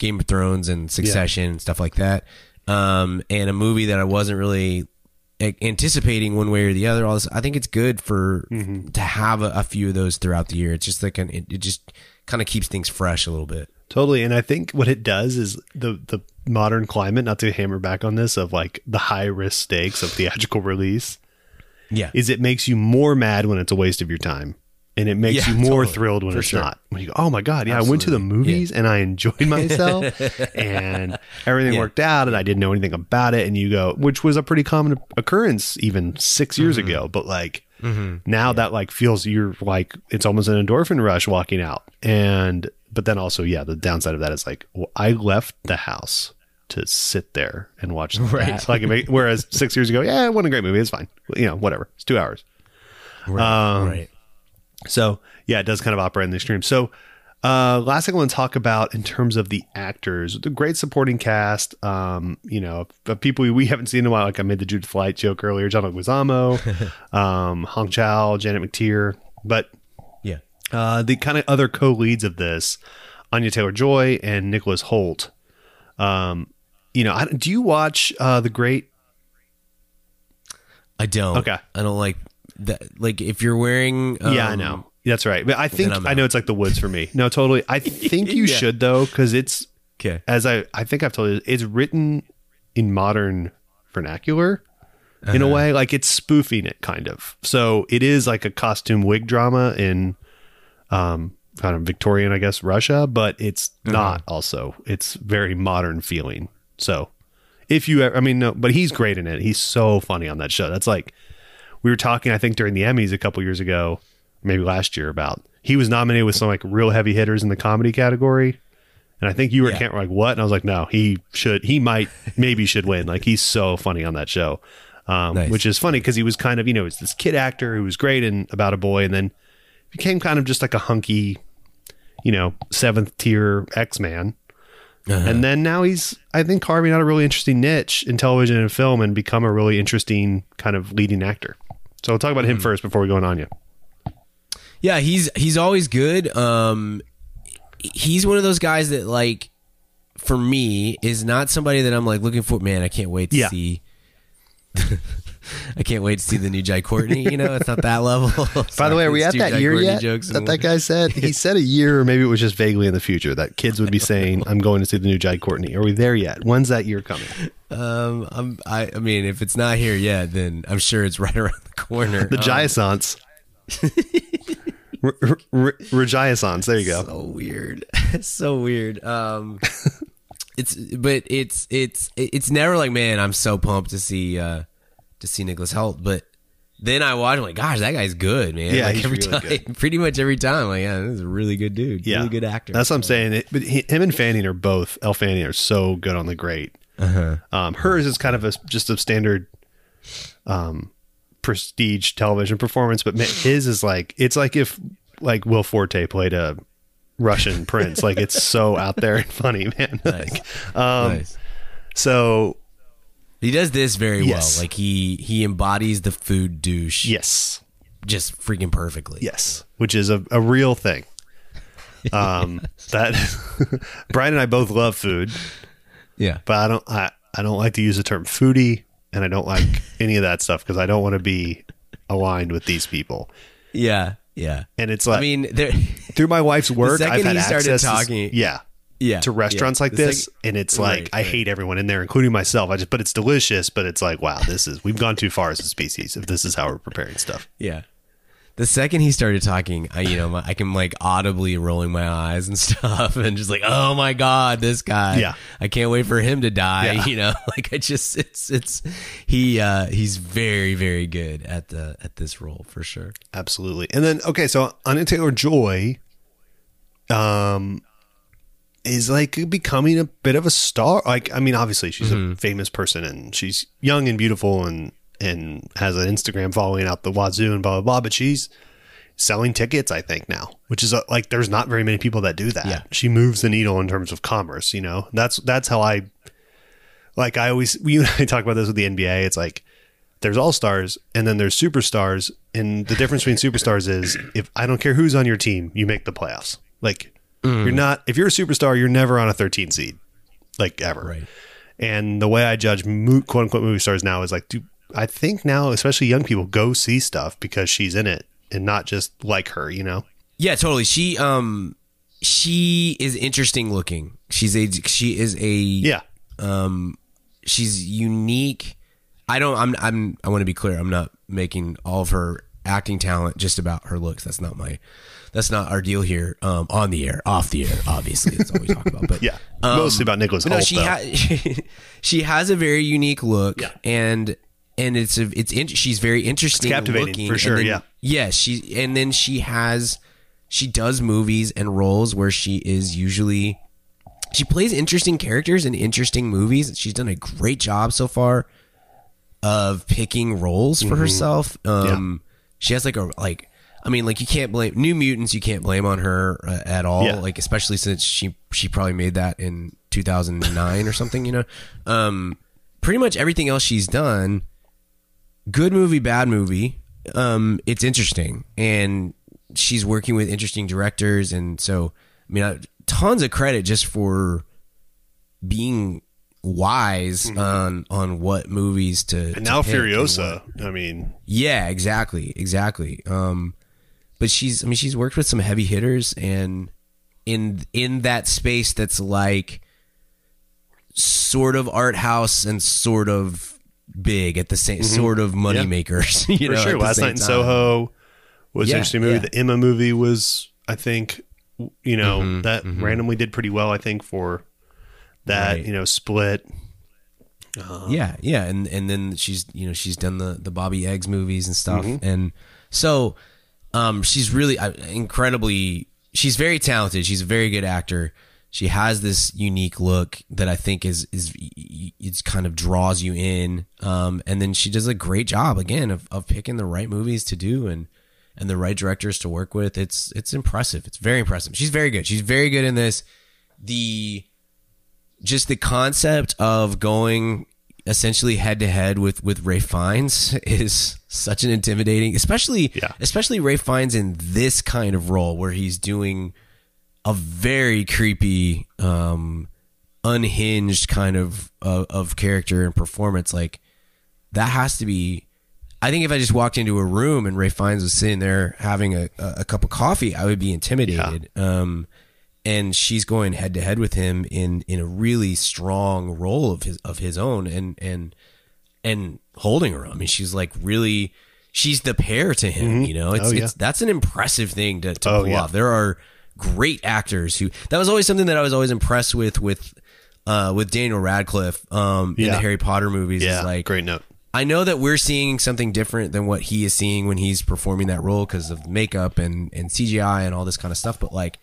Speaker 8: Game of Thrones and Succession and stuff like that. Um, and a movie that I wasn't really anticipating one way or the other. All this, I think it's good for to have a, a few of those throughout the year. It's just like an, it, it just kind of keeps things fresh a little bit.
Speaker 7: Totally. And I think what it does is the the modern climate, not to hammer back on this, of like the high risk stakes of theatrical release,
Speaker 8: Yeah,
Speaker 7: is it makes you more mad when it's a waste of your time. And it makes
Speaker 8: Yeah,
Speaker 7: you more
Speaker 8: totally.
Speaker 7: thrilled when it's
Speaker 8: sure.
Speaker 7: not. When you go, oh my God, yeah, I went to the
Speaker 8: Absolutely.
Speaker 7: movies and I enjoyed myself and everything
Speaker 8: Yeah.
Speaker 7: worked out and I didn't know anything about it. And you go, which was a pretty common occurrence even six years
Speaker 8: Mm-hmm.
Speaker 7: ago. But like now that like feels you're like, it's almost an endorphin rush walking out. And, but then also, yeah, the downside of that is like, well, I left the house to sit there and watch that. Like, it whereas six years ago, yeah, it wasn't a great movie. It's fine. You know, whatever. It's two hours. Um,
Speaker 8: right.
Speaker 7: So yeah, it does kind of operate in the extreme. So uh, last thing I want to talk about in terms of the actors, the great supporting cast. Um, you know, of people we haven't seen in a while. Like I made the Judith Light joke earlier, John Leguizamo, um, Hong Chau, Janet McTeer, but
Speaker 8: Yeah.
Speaker 7: uh, the kind of other co-leads of this, Anya Taylor Joy and Nicholas Hoult. Um, you know, I, do you watch uh, the Great?
Speaker 8: I don't.
Speaker 7: Okay.
Speaker 8: I don't like that. Like if you're wearing,
Speaker 7: yeah, I
Speaker 8: um,
Speaker 7: know. That's right. But I think
Speaker 8: I'm
Speaker 7: know it's like the woods for me. No, totally. I think you
Speaker 8: Yeah.
Speaker 7: should though, because it's
Speaker 8: Okay.
Speaker 7: as I I think I've told you, it's written in modern vernacular in a
Speaker 8: Uh-huh.
Speaker 7: way, like it's spoofing it kind of. So it is like a costume wig drama in um kind of Victorian, I guess, Russia, but it's
Speaker 8: Uh-huh.
Speaker 7: not also. It's very modern feeling. So if you ever, I mean, no, but he's great in it. He's so funny on that show. That's like we were talking, I think, during the Emmys a couple years ago, maybe last year, about he was nominated with some like real heavy hitters in the comedy category. And I think you were
Speaker 8: Yeah.
Speaker 7: Kent were like, what? And I was like, no, he should, he might, maybe should win. Like he's so funny on that show. Um,
Speaker 8: Nice.
Speaker 7: which is funny because he was kind of, you know, he's this kid actor who was great in About a Boy and then became kind of just like a hunky, you know, seventh tier X Man. And then now he's, I think, carving out a really interesting niche in television and film and become a really interesting kind of leading actor. So we'll talk about him first before we go on Anya.
Speaker 8: Yeah, he's he's always good. Um, he's one of those guys that like, for me, is not somebody that I'm like looking for. Man, I can't wait to
Speaker 7: Yeah.
Speaker 8: see. I can't wait to see the new Jai Courtney. You know, it's not that level.
Speaker 7: By the way, are we at that year yet?
Speaker 8: Jokes
Speaker 7: that that guy said he said a year, or maybe it was just vaguely in the future that kids would be saying, "I'm going to see the new Jai Courtney." Are we there yet? When's that year coming?
Speaker 8: Um, I'm, I, I mean, if it's not here yet, then I'm sure it's right around the corner.
Speaker 7: The
Speaker 8: Um,
Speaker 7: Giasance. R- r- r- Regiasance. There you go.
Speaker 8: so weird so weird um it's but it's it's it's never like man i'm so pumped to see uh to see nicholas hoult but then i watch I'm like gosh that guy's good man
Speaker 7: Yeah,
Speaker 8: like every
Speaker 7: really
Speaker 8: time pretty much every time like yeah this is a really good dude
Speaker 7: Yeah,
Speaker 8: really good actor
Speaker 7: That's what I'm saying. It, but he, him and Fanning are both. Elle Fanning are so good on the great.
Speaker 8: Uh-huh.
Speaker 7: Um, hers is kind of a just a standard, um, prestige television performance, but his is like it's like if like Will Forte played a Russian prince. Like it's so out there and funny, man. Like, um,
Speaker 8: nice.
Speaker 7: so
Speaker 8: he does this very
Speaker 7: Yes.
Speaker 8: well like he he embodies the food douche
Speaker 7: yes,
Speaker 8: just freaking perfectly
Speaker 7: yes, which is a, a real thing. Um, that Brian and I both love food.
Speaker 8: yeah
Speaker 7: but I don't I, I don't like to use the term foodie and I don't like any of that stuff because I don't want to be aligned with these people.
Speaker 8: yeah yeah
Speaker 7: And it's like
Speaker 8: i mean
Speaker 7: through my wife's work, I've had
Speaker 8: he started
Speaker 7: access to-
Speaker 8: talking-
Speaker 7: yeah,
Speaker 8: yeah
Speaker 7: to restaurants
Speaker 8: yeah.
Speaker 7: like this, and it's like
Speaker 8: Right,
Speaker 7: I
Speaker 8: right.
Speaker 7: hate everyone in there, including myself. I just but it's delicious, but it's like wow, this is we've gone too far as a species if this is how we're preparing stuff.
Speaker 8: Yeah. The second he started talking, I you know my, I can like audibly rolling my eyes and stuff, and just like, oh my god, this guy.
Speaker 7: Yeah.
Speaker 8: I can't wait for him to die.
Speaker 7: Yeah.
Speaker 8: You know, like I just it's it's he uh he's very very good at the at this role for sure.
Speaker 7: Absolutely. And then okay, so Anya Taylor Joy, um, is like becoming a bit of a star. Like, I mean, obviously she's a famous person and she's young and beautiful and and has an Instagram following out the wazoo and blah blah blah. But she's selling tickets, I think now, which is uh like there's not very many people that do that.
Speaker 8: Yeah.
Speaker 7: She moves the needle in terms of commerce. You know, that's that's how I like. I always we and I talk about this with the NBA. It's like there's all stars and then there's superstars, and the difference between superstars is if I don't care who's on your team, you make the playoffs. Like you're not if you're a superstar, you're never on a 13 seed, like ever.
Speaker 8: Right.
Speaker 7: And the way I judge mo- quote unquote movie stars now is like, do I think now, especially young people, go see stuff because she's in it and not just like her, you know?
Speaker 8: Yeah, totally. She um she is interesting looking. She's a she is a
Speaker 7: Yeah.
Speaker 8: um she's unique. I don't I'm I'm I want to be clear. I'm not making all of her acting talent just about her looks. That's not my that's not our deal here. Um on the air, off the air, obviously. That's all we talk about. But
Speaker 7: Yeah.
Speaker 8: um,
Speaker 7: Mostly about Nicholas
Speaker 8: no, she ha- she has a very unique look
Speaker 7: Yeah.
Speaker 8: and and it's a, it's in, she's very interesting
Speaker 7: captivating,
Speaker 8: looking,
Speaker 7: for sure,
Speaker 8: then-
Speaker 7: yeah.
Speaker 8: yeah she and then she has she does movies and roles where she is usually she plays interesting characters in interesting movies she's done a great job so far of picking roles for herself um she has like a like I mean, like you can't blame New Mutants. You can't blame on her uh, at all.
Speaker 7: Yeah.
Speaker 8: Like especially since she she probably made that in 2009 or something. You know, um, pretty much everything else she's done, good movie, bad movie. Um, it's interesting, and she's working with interesting directors, and so I mean, I, tons of credit just for being wise on on what movies to.
Speaker 7: Mm-hmm. And
Speaker 8: to
Speaker 7: now
Speaker 8: and
Speaker 7: Furiosa. I mean,
Speaker 8: yeah, exactly, exactly. Um, but she's, I mean, she's worked with some heavy hitters, and in in that space that's like sort of art house and sort of big at the same, sort of money
Speaker 7: Mm-hmm. Yeah.
Speaker 8: makers. You
Speaker 7: for
Speaker 8: know,
Speaker 7: sure. Last night in
Speaker 8: time.
Speaker 7: Soho was
Speaker 8: Yeah,
Speaker 7: an interesting movie.
Speaker 8: yeah.
Speaker 7: The Emma movie was, I think, you know,
Speaker 8: Mm-hmm,
Speaker 7: that randomly did pretty well, I think, for that,
Speaker 8: Right.
Speaker 7: you know, split.
Speaker 8: Yeah, yeah, and and then she's you know she's done the the Bobby Eggs movies and stuff,
Speaker 7: Mm-hmm.
Speaker 8: and so um she's really uh, incredibly she's very talented. She's a very good actor. She has this unique look that I think is is it's kind of draws you in, um, and then she does a great job again of of picking the right movies to do and and the right directors to work with. It's it's impressive. It's very impressive. She's very good. She's very good in this. The just the concept of going essentially head to head with with Ralph Fiennes is such an intimidating, especially
Speaker 7: Yeah.
Speaker 8: especially Ralph Fiennes in this kind of role where he's doing a very creepy, um, unhinged kind of of, of character and performance. Like that has to be. I think if I just walked into a room and Ralph Fiennes was sitting there having a, a, a cup of coffee, I would be intimidated. Um, and she's going head to head with him in in a really strong role of his of his own, and and and holding her. I mean, she's like really. She's the pair to him, you know. It's,
Speaker 7: Oh, yeah.
Speaker 8: it's that's an impressive thing to, to
Speaker 7: Oh,
Speaker 8: pull
Speaker 7: yeah.
Speaker 8: off. There are great actors who that was always something that I was always impressed with with uh with Daniel Radcliffe um in the Harry Potter movies.
Speaker 7: Yeah.
Speaker 8: is like
Speaker 7: great note.
Speaker 8: I know that we're seeing something different than what he is seeing when he's performing that role because of makeup and, and CGI and all this kind of stuff. But like,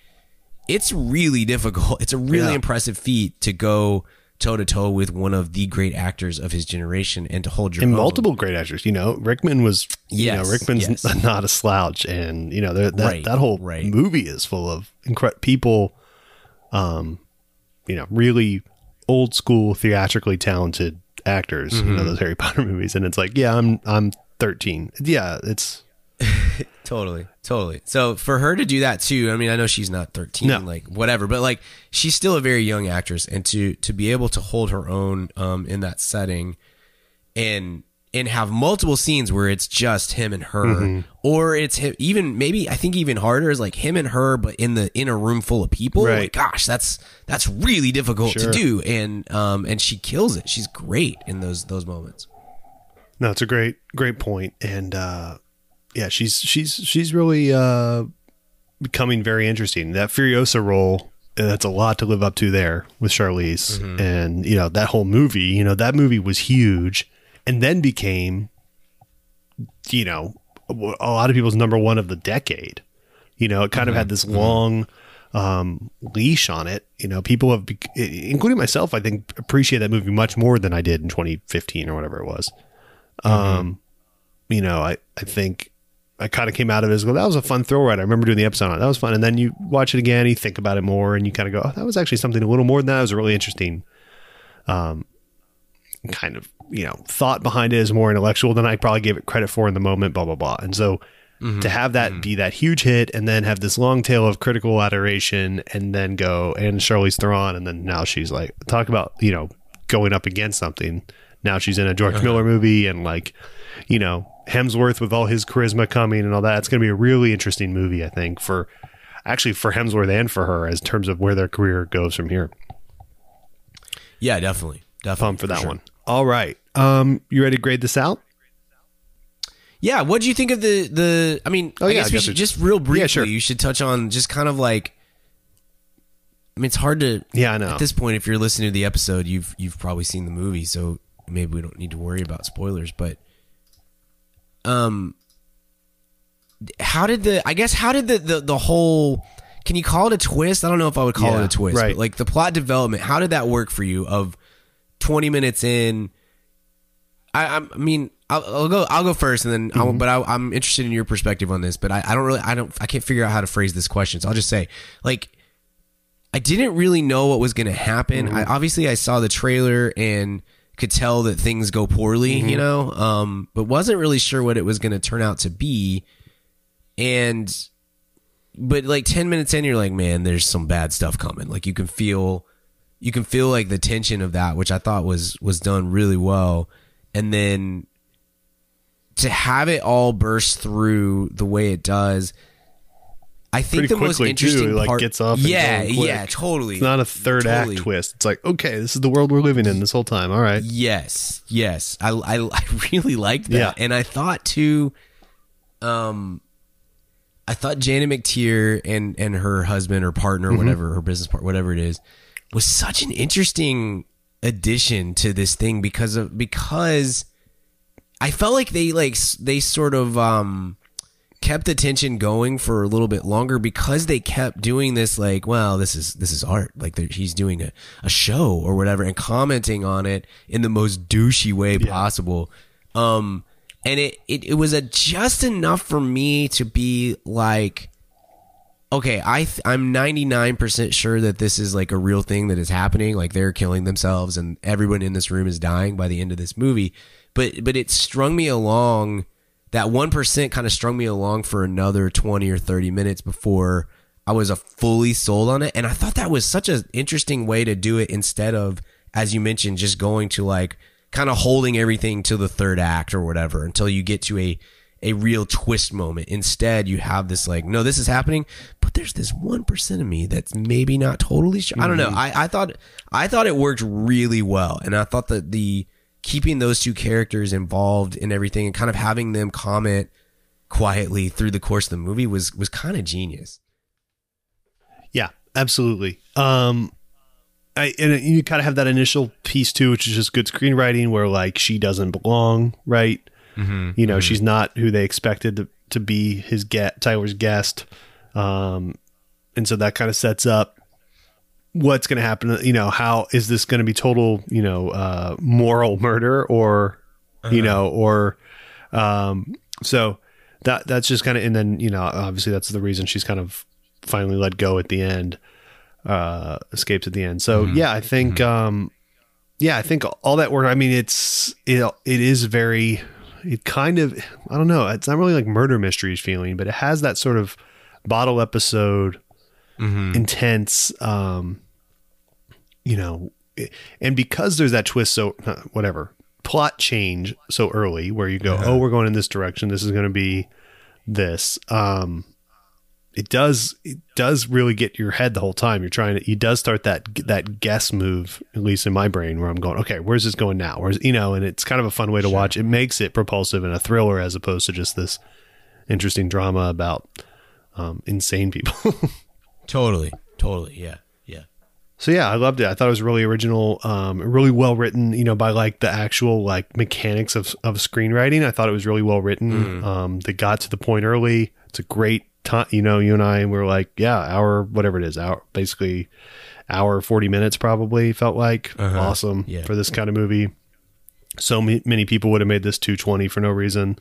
Speaker 8: it's really difficult. It's a really
Speaker 7: Yeah.
Speaker 8: impressive feat to go toe to toe with one of the great actors of his generation and to hold your
Speaker 7: and
Speaker 8: own.
Speaker 7: multiple great actors. You know, Rickman was. you know,
Speaker 8: Yes,
Speaker 7: Rickman's
Speaker 8: yes.
Speaker 7: not a slouch, and you know that
Speaker 8: Right,
Speaker 7: that whole
Speaker 8: right.
Speaker 7: movie is full of incredible people. Um, you know, really old school, theatrically talented actors. You
Speaker 8: Mm-hmm.
Speaker 7: know those Harry Potter movies, and it's like, yeah, I'm I'm 13. Yeah, it's
Speaker 8: Totally, totally. So for her to do that too, I mean, I know she's not thirteen,
Speaker 7: No.
Speaker 8: like whatever, but like she's still a very young actress, and to to be able to hold her own um, in that setting, and and have multiple scenes where it's just him and her,
Speaker 7: Mm-hmm.
Speaker 8: or it's him, even maybe I think even harder is like him and her, but in the in a room full of people.
Speaker 7: Right.
Speaker 8: Like, gosh, that's that's really difficult
Speaker 7: Sure.
Speaker 8: to do, and um and she kills it. She's great in those those moments.
Speaker 7: No, it's a great, great point, and uh, yeah, she's she's she's really uh, becoming very interesting. That Furiosa role, uh, that's a lot to live up to there with Charlize, and you know that whole movie. You know that movie was huge, and then became, you know, a lot of people's number one of the decade. You know, it kind of had this long um, leash on it. You know, people have, including myself, I think, appreciate that movie much more than I did in 2015 or whatever it was. Um, you know, I, I think I kind of came out of it as well. That was a fun thrill ride. I remember doing the episode on it. That was fun. And then you watch it again, you think about it more, and you kind of go, oh, that was actually something a little more than that. It was a really interesting. Um, kind of, you know, thought behind it is more intellectual than I probably gave it credit for in the moment, blah, blah, blah. And so mm-hmm. to have that mm-hmm. be that huge hit and then have this long tail of critical adoration and then go, and Charlize Theron, and then now she's like, talk about, you know, going up against something. Now she's in a George uh-huh. Miller movie and like, you know, Hemsworth with all his charisma coming and all that. It's going to be a really interesting movie, I think, for actually for Hemsworth and for her as terms of where their career goes from here.
Speaker 8: Yeah, definitely. Definitely.
Speaker 7: Pumped for that
Speaker 8: sure.
Speaker 7: one. All right. Um, you ready to grade this out?
Speaker 8: Yeah, what do you think of the the? I mean,
Speaker 7: Oh,
Speaker 8: I
Speaker 7: yeah,
Speaker 8: guess we
Speaker 7: guess
Speaker 8: should just real briefly.
Speaker 7: Yeah, sure.
Speaker 8: You should touch on just kind of like. I mean, it's hard to.
Speaker 7: Yeah, I know.
Speaker 8: At this point, if you're listening to the episode, you've you've probably seen the movie, so maybe we don't need to worry about spoilers. But, um, how did the? I guess how did the the, the whole? Can you call it a twist? I don't know if I would call
Speaker 7: Yeah,
Speaker 8: it a twist,
Speaker 7: right.
Speaker 8: but like the plot development. How did that work for you? Of twenty minutes in, I, I'm- mean, I'll, I'll go. I'll go first, and then. I'll, but I, I'm interested in your perspective on this. But I, I don't really. I don't. I can't figure out how to phrase this question. So I'll just say, like, I didn't really know what was going to happen. I obviously I saw the trailer and could tell that things go poorly, you know. Um, but wasn't really sure what it was going to turn out to be. And, but like ten minutes in, you're like, man, there's some bad stuff coming. Like you can feel, you can feel like the tension of that, which I thought was was done really well. And then to have it all burst through the way it does. I think
Speaker 7: Pretty
Speaker 8: the most interesting
Speaker 7: too. Like,
Speaker 8: part,
Speaker 7: gets off.
Speaker 8: yeah, yeah, totally.
Speaker 7: It's not a third
Speaker 8: Totally.
Speaker 7: act twist. It's like, okay, this is the world we're living in this whole time. All right.
Speaker 8: Yes, yes, I I, I really liked that,
Speaker 7: Yeah.
Speaker 8: and I thought too. Um, I thought Janet McTeer and and her husband or partner,
Speaker 7: Mm-hmm.
Speaker 8: whatever her business part, whatever it is, was such an interesting addition to this thing because of because I felt like they like they sort of um kept the tension going for a little bit longer because they kept doing this like well this is this is art. Like he's doing a, a show or whatever and commenting on it in the most douchey way possible. Um and it, it it was a just enough for me to be like okay i th- i'm 99% sure that this is like a real thing that is happening. Like they're killing themselves and everyone in this room is dying by the end of this movie. But but it strung me along that 1% kind of strung me along for another 20 or 30 minutes before I was a fully sold on it. And I thought that was such an interesting way to do it instead of as you mentioned just going to like kind of holding everything to the third act or whatever until you get to a a real twist moment. Instead you have this like no this is happening but there's this 1% of me that's maybe not totally sure. I don't know. Mm-hmm. I I thought I thought it worked really well and I thought that the keeping those two characters involved in everything and kind of having them comment quietly through the course of the movie was was kind of genius.
Speaker 7: Yeah, absolutely. Um, I and you kind of have that initial piece too, which is just good screenwriting, where like she doesn't belong, right? You know, she's not who they expected to, to be his get Tyler's guest, um, and so that kind of sets up what's going to happen. You know, how is this going to be total, you know, uh, moral murder or, you know, or, um, so that that's just kind of, and then you know, obviously that's the reason she's kind of finally let go at the end, uh, escapes at the end. So yeah, I think, um, yeah, I think all that work. I mean, it's it it is very, it kind of, I don't know, it's not really like murder mysteries feeling, but it has that sort of bottle episode, intense, um, you know, it- and because there's that twist, so whatever plot change so early where you go, oh, we're going in this direction. This is going to be this. Um, it does it does really get your head the whole time. You're trying to. It does start that that guess move, at least in my brain, where I'm going, okay, where's this going now? Where's you know, and it's kind of a fun way to watch. It makes it propulsive and a thriller as opposed to just this interesting drama about um, insane people.
Speaker 8: Totally, totally, yeah, yeah.
Speaker 7: So yeah, I loved it. I thought it was really original, um, really well written. You know, by like the actual like mechanics of of screenwriting. I thought it was really well written. Um, they got to the point early. It's a great time. You know, you and I were like, yeah, hour, whatever it is, hour, basically hour forty minutes, probably felt like awesome
Speaker 8: Yeah.
Speaker 7: for this kind of movie. So ma- many people would have made this two twenty for no reason.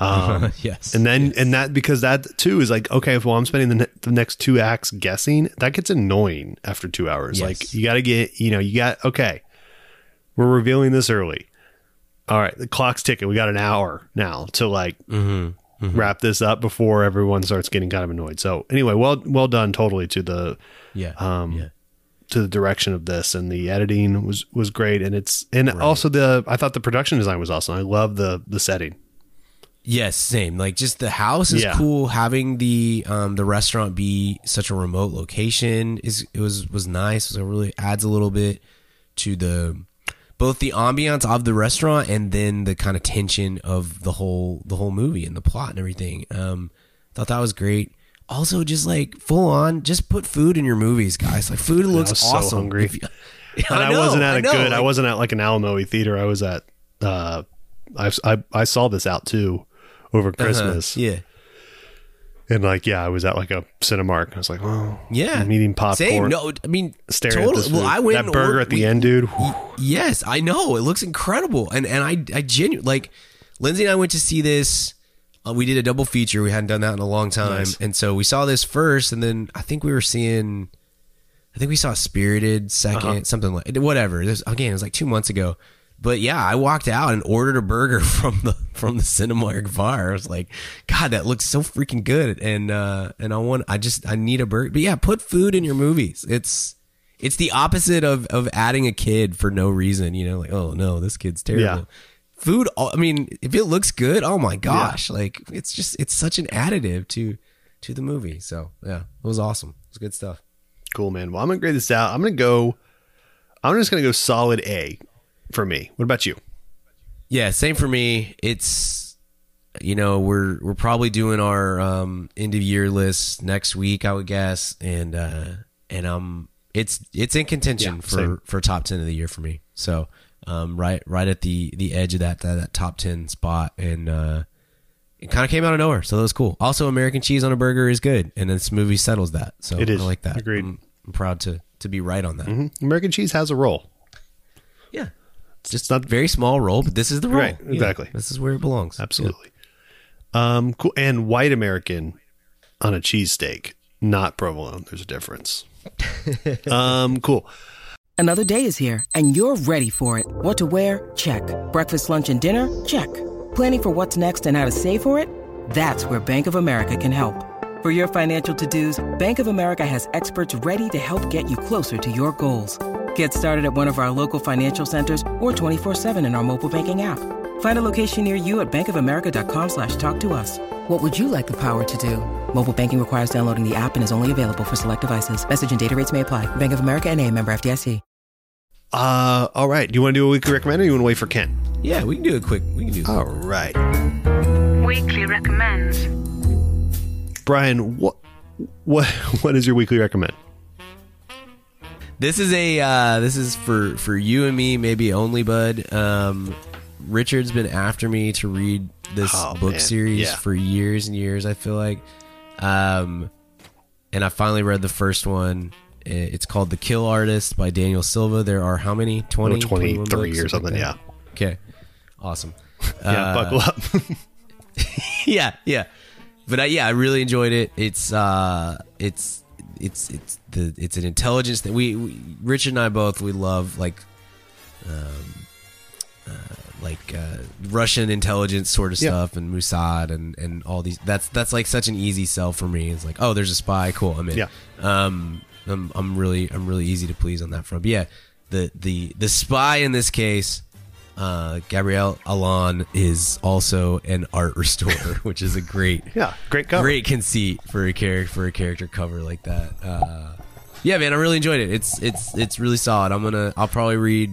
Speaker 7: Um,
Speaker 8: yes.
Speaker 7: and then and that because that too is like okay, if well I'm spending the, ne- the next two acts guessing, that gets annoying after two hours.
Speaker 8: Yes.
Speaker 7: Like you got to get you know you got okay, we're revealing this early. All right, the clock's ticking. We got an hour now to like
Speaker 8: Mm-hmm.
Speaker 7: wrap this up before everyone starts getting kind of annoyed. So anyway, well well done totally to the
Speaker 8: yeah.
Speaker 7: um,
Speaker 8: yeah.
Speaker 7: to the direction of this and the editing was was great and it's and also the I thought the production design was awesome. I love the the setting.
Speaker 8: Yes, same. Like just the house is
Speaker 7: Yeah.
Speaker 8: cool. Having the um the restaurant be such a remote location is it was was nice. So it really adds a little bit to the both the ambiance of the restaurant and then the kind of tension of the whole the whole movie and the plot and everything. Um thought that was great. Also just like full on just put food in your movies, guys. Like food looks
Speaker 7: so
Speaker 8: awesome.
Speaker 7: hungry.
Speaker 8: You-
Speaker 7: And I,
Speaker 8: know,
Speaker 7: wasn't at a
Speaker 8: know,
Speaker 7: good. I wasn't at like an Alamo theater. I was at. uh I I I saw this out too over
Speaker 8: uh-huh,
Speaker 7: Christmas.
Speaker 8: Yeah.
Speaker 7: And like yeah, I was at like a Cinemark. I was like, oh
Speaker 8: Yeah.
Speaker 7: I'm eating popcorn.
Speaker 8: Same. No, I mean,
Speaker 7: Staring at
Speaker 8: totally.
Speaker 7: this
Speaker 8: Well. I went
Speaker 7: that burger
Speaker 8: ordered-
Speaker 7: at the
Speaker 8: we-
Speaker 7: end, dude. whew.
Speaker 8: Yes, I know. It looks incredible. And and I I genuinely like Lindsay and I went to see this. Uh, we did a double feature. We hadn't done that in a long time.
Speaker 7: Nice.
Speaker 8: And so we saw this first and then I think we were seeing I think we saw Spirited 2nd
Speaker 7: Uh-huh.
Speaker 8: something like whatever. This again, it was like 2 months ago. But yeah, I walked out and ordered a burger from the from the Cinemark bar. I was like, God, that looks so freaking good. And uh and I want I just I need a burger. But yeah, put food in your movies. It's it's the opposite of of adding a kid for no reason. You know, like oh no, this kid's terrible.
Speaker 7: Yeah.
Speaker 8: Food. I mean, if it looks good, oh my gosh, like it's just it's such an additive to to the movie. So yeah, it was awesome. It was good stuff.
Speaker 7: Cool, man. Well, I'm gonna grade this out. I'm gonna go. I'm just gonna go solid A for me. What about you?
Speaker 8: Yeah, same for me. It's you know we're we're probably doing our um, end of year list next week, I would guess, and uh, and um it's it's in contention
Speaker 7: Yeah,
Speaker 8: for
Speaker 7: same.
Speaker 8: for top ten of the year for me. So um right right at the the edge of that that, that top ten spot, and uh, it kind of came out of nowhere, so that was cool. Also, American cheese on a burger is good, and this movie settles that. So
Speaker 7: It is.
Speaker 8: I like that.
Speaker 7: Agreed.
Speaker 8: I'm, I'm proud to to be right on that.
Speaker 7: Mm-hmm. American cheese has a role.
Speaker 8: Yeah. It's just not very small role, but this is the role.
Speaker 7: Right,
Speaker 8: Yeah,
Speaker 7: exactly.
Speaker 8: this is where it belongs.
Speaker 7: Absolutely. Um, cool. And white American on a cheesesteak, not provolone. There's a difference. um, cool.
Speaker 3: Another day is here, and you're ready for it. What to wear? Check. Breakfast, lunch, and dinner? Check. Planning for what's next and how to save for it? That's where Bank of America can help. For your financial to-dos, Bank of America has experts ready to help get you closer to your goals. Get started at one of our local financial centers or 24-7 in our mobile banking app. Find a location near you at bankofamerica.com slash talk to us. What would you like the power to do? Mobile banking requires downloading the app and is only available for select devices. Message and data rates may apply. Bank of America and a member FDIC.
Speaker 7: Uh, all right. Do you want to do a weekly recommend or you want to wait for Kent?
Speaker 8: Yeah, we can do it quick. We can do
Speaker 7: All right.
Speaker 5: Weekly recommends.
Speaker 7: Brian, what what what is your weekly recommend?
Speaker 8: This is a uh, this is for for you and me, maybe only, bud. Um, Richard's been after me to read this
Speaker 7: Oh,
Speaker 8: book
Speaker 7: man.
Speaker 8: series
Speaker 7: Yeah.
Speaker 8: for years and years. I feel like, um, and I finally read the first one. It's called The Kill Artist by Daniel Silva. There are how many? 20,
Speaker 7: Oh,
Speaker 8: 21
Speaker 7: 23
Speaker 8: books,
Speaker 7: or something,
Speaker 8: like
Speaker 7: yeah.
Speaker 8: Okay, awesome.
Speaker 7: Yeah,
Speaker 8: Uh,
Speaker 7: buckle up.
Speaker 8: yeah, yeah. But I, yeah, I really enjoyed it. It's uh, it's it's it's the it's an intelligence that we, we Richard and I both we love like um uh, like uh, Russian intelligence sort of
Speaker 7: Yeah.
Speaker 8: stuff and Mossad and and all these. That's that's like such an easy sell for me. It's like oh, there's a spy, cool, I'm in.
Speaker 7: Yeah.
Speaker 8: Um, I'm I'm really I'm really easy to please on that front. But yeah, the the the spy in this case uh, Gabriel Allon is also an art restorer, which is a great,
Speaker 7: yeah, great cover.
Speaker 8: great conceit for a character for a character cover like that. Uh, yeah, man, I really enjoyed it. It's it's it's really solid. I'm gonna I'll probably read,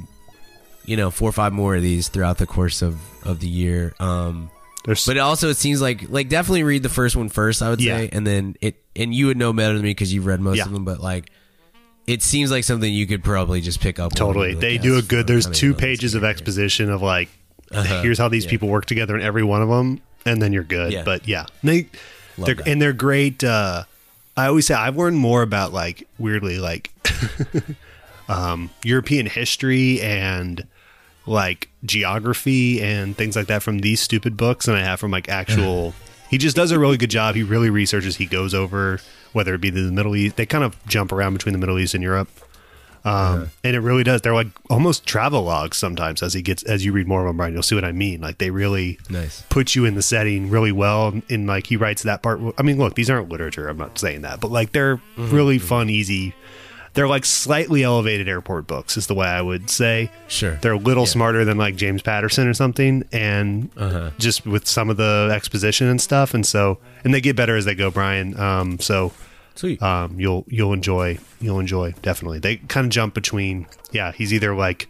Speaker 8: you know, four or five more of these throughout the course of of the year. Um,
Speaker 7: There's
Speaker 8: but it also it seems like like definitely read the first one first. I would
Speaker 7: Yeah.
Speaker 8: say, and then it and you would know better than me because you've read most
Speaker 7: Yeah.
Speaker 8: of them. But like. It seems like something you could probably just pick up.
Speaker 7: totally. They do a good. There's two pages of exposition of like,
Speaker 8: Uh-huh.
Speaker 7: here's how these
Speaker 8: Yeah.
Speaker 7: people work together in every one of them, and then you're good.
Speaker 8: Yeah.
Speaker 7: But yeah, they
Speaker 8: Love
Speaker 7: they're,
Speaker 8: that.
Speaker 7: and they're great. Uh, I always say I've learned more about like weirdly like um, European history and like geography and things like that from these stupid books than I have from like actual. he just does a really good job. He really researches. He goes over whether it be the Middle East. They kind of jump around between the Middle East and Europe. Um, and it really does. They're like almost travel logs sometimes as he gets as you read more of them, Brian. You'll see what I mean. Like they really
Speaker 8: Nice.
Speaker 7: put you in the setting really well. And like he writes that part. I mean, look, these aren't literature. I'm not saying that, but like they're
Speaker 8: Mm-hmm,
Speaker 7: really fun, easy. They're like slightly elevated airport books, is the way I would say.
Speaker 8: Sure.
Speaker 7: They're a little
Speaker 8: Yeah.
Speaker 7: smarter than like James Patterson or something, and
Speaker 8: Uh-huh.
Speaker 7: just with some of the exposition and stuff. And so, and they get better as they go, Brian. Um, so
Speaker 8: Sweet.
Speaker 7: um, you'll you'll enjoy you'll enjoy definitely. They kind of jump between yeah, he's either like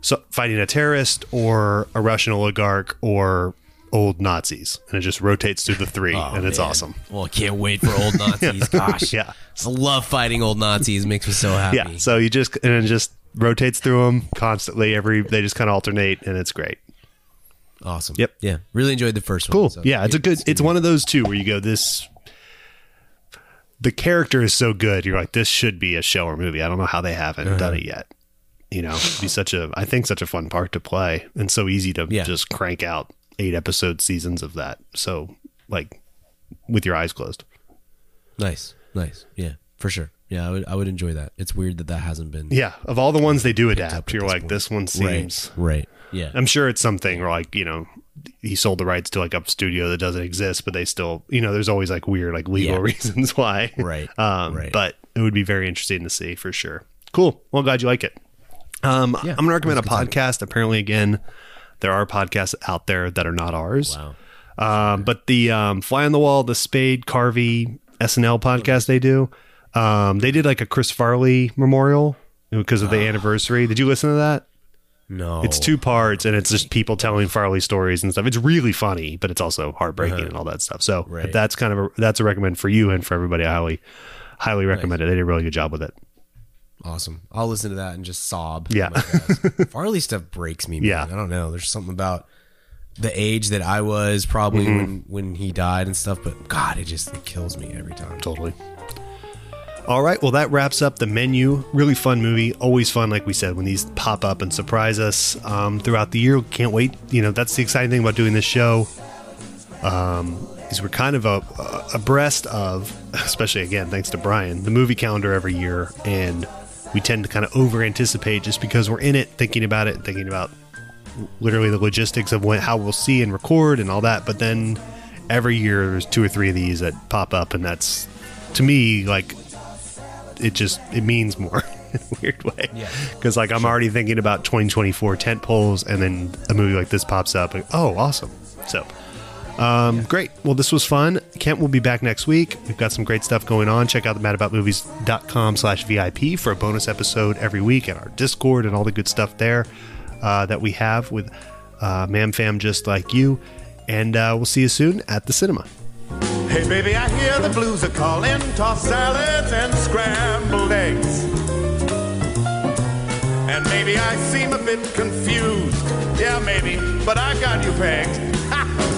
Speaker 7: so fighting a terrorist or a Russian oligarch or old Nazis, and it just rotates through the three,
Speaker 8: Oh,
Speaker 7: and it's
Speaker 8: man.
Speaker 7: awesome.
Speaker 8: Well, I can't wait for old Nazis. Gosh.
Speaker 7: Yeah.
Speaker 8: I love fighting old Nazis. Makes me so happy.
Speaker 7: Yeah, so you just and it just rotates through them constantly. Every they just kind of alternate, and it's great.
Speaker 8: Awesome.
Speaker 7: Yep.
Speaker 8: Yeah. Really enjoyed the first
Speaker 7: Cool.
Speaker 8: one. so-
Speaker 7: yeah, it's a good. It's one of those two where you go this. The character is so good. You're like, this should be a show or movie. I don't know how they haven't
Speaker 8: Uh-huh.
Speaker 7: done it yet. You know, it'd be such a. I think such a fun part to play, and so easy to
Speaker 8: Yeah.
Speaker 7: just crank out eight episode seasons of that. So like, with your eyes closed.
Speaker 8: Nice. Nice. Yeah. For sure. Yeah, I would I would enjoy that. It's weird that that hasn't been
Speaker 7: Yeah, of all the ones they do adapt, you're
Speaker 8: this
Speaker 7: like,
Speaker 8: point.
Speaker 7: this one seems.
Speaker 8: right. Right. Yeah.
Speaker 7: I'm sure it's something or like you know he sold the rights to like a studio that doesn't exist, but they still you know there's always like weird like legal
Speaker 8: Yeah.
Speaker 7: reasons why.
Speaker 8: Right,
Speaker 7: Um,
Speaker 8: right.
Speaker 7: But it would be very interesting to see for sure. Cool. Well, glad you like it. Um,
Speaker 8: Yeah,
Speaker 7: I'm gonna recommend a podcast. Apparently, again, there are podcasts out there that are not ours.
Speaker 8: Wow.
Speaker 7: Um, but the um, Fly on the Wall, the Spade Carvey SNL podcast they do, um, they did like a Chris Farley memorial because of the anniversary. Did you listen to that?
Speaker 8: No.
Speaker 7: It's two parts, and it's just people telling Farley stories and stuff. It's really funny, but it's also heartbreaking and all that stuff. So
Speaker 8: Uh-huh. Right.
Speaker 7: that's kind of a, that's a recommend for you and for everybody. I highly highly recommend it. They did a really good job with it.
Speaker 8: Awesome. I'll listen to that and just sob.
Speaker 7: Yeah.
Speaker 8: God. Farley stuff breaks me. Man.
Speaker 7: Yeah.
Speaker 8: I don't know. There's something about the age that I was probably
Speaker 7: Mm-hmm.
Speaker 8: when when he died and stuff, but God, it just it kills me every time.
Speaker 7: Totally. All right, well that wraps up the menu. Really fun movie. Always fun, like we said, when these pop up and surprise us um, throughout the year. Can't wait. You know, that's the exciting thing about doing this show. Um, is we're kind of a, abreast of, especially again thanks to Brian, the movie calendar every year, and we tend to kind of over anticipate just because we're in it, thinking about it, thinking about literally the logistics of when, how we'll see and record and all that. But then every year there's two or three of these that pop up, and that's to me like it just it means more in a weird way.
Speaker 8: Yeah.
Speaker 7: Because like I'm already thinking about 2024 tent poles, and then a movie like this pops up, and oh, awesome! So. Um, Great. Well, this was fun. Kent will be back next week. We've got some great stuff going on. Check out the madaboutmovies.com slash VIP for a bonus episode every week and our Discord and all the good stuff there uh, that we have with uh, Mam Fam just like you. And uh, we'll see you soon at the cinema.
Speaker 9: Hey, baby, I hear the blues are calling. Tossed salads and scrambled eggs. And maybe I seem a bit confused. Yeah, maybe, but I got you pegged.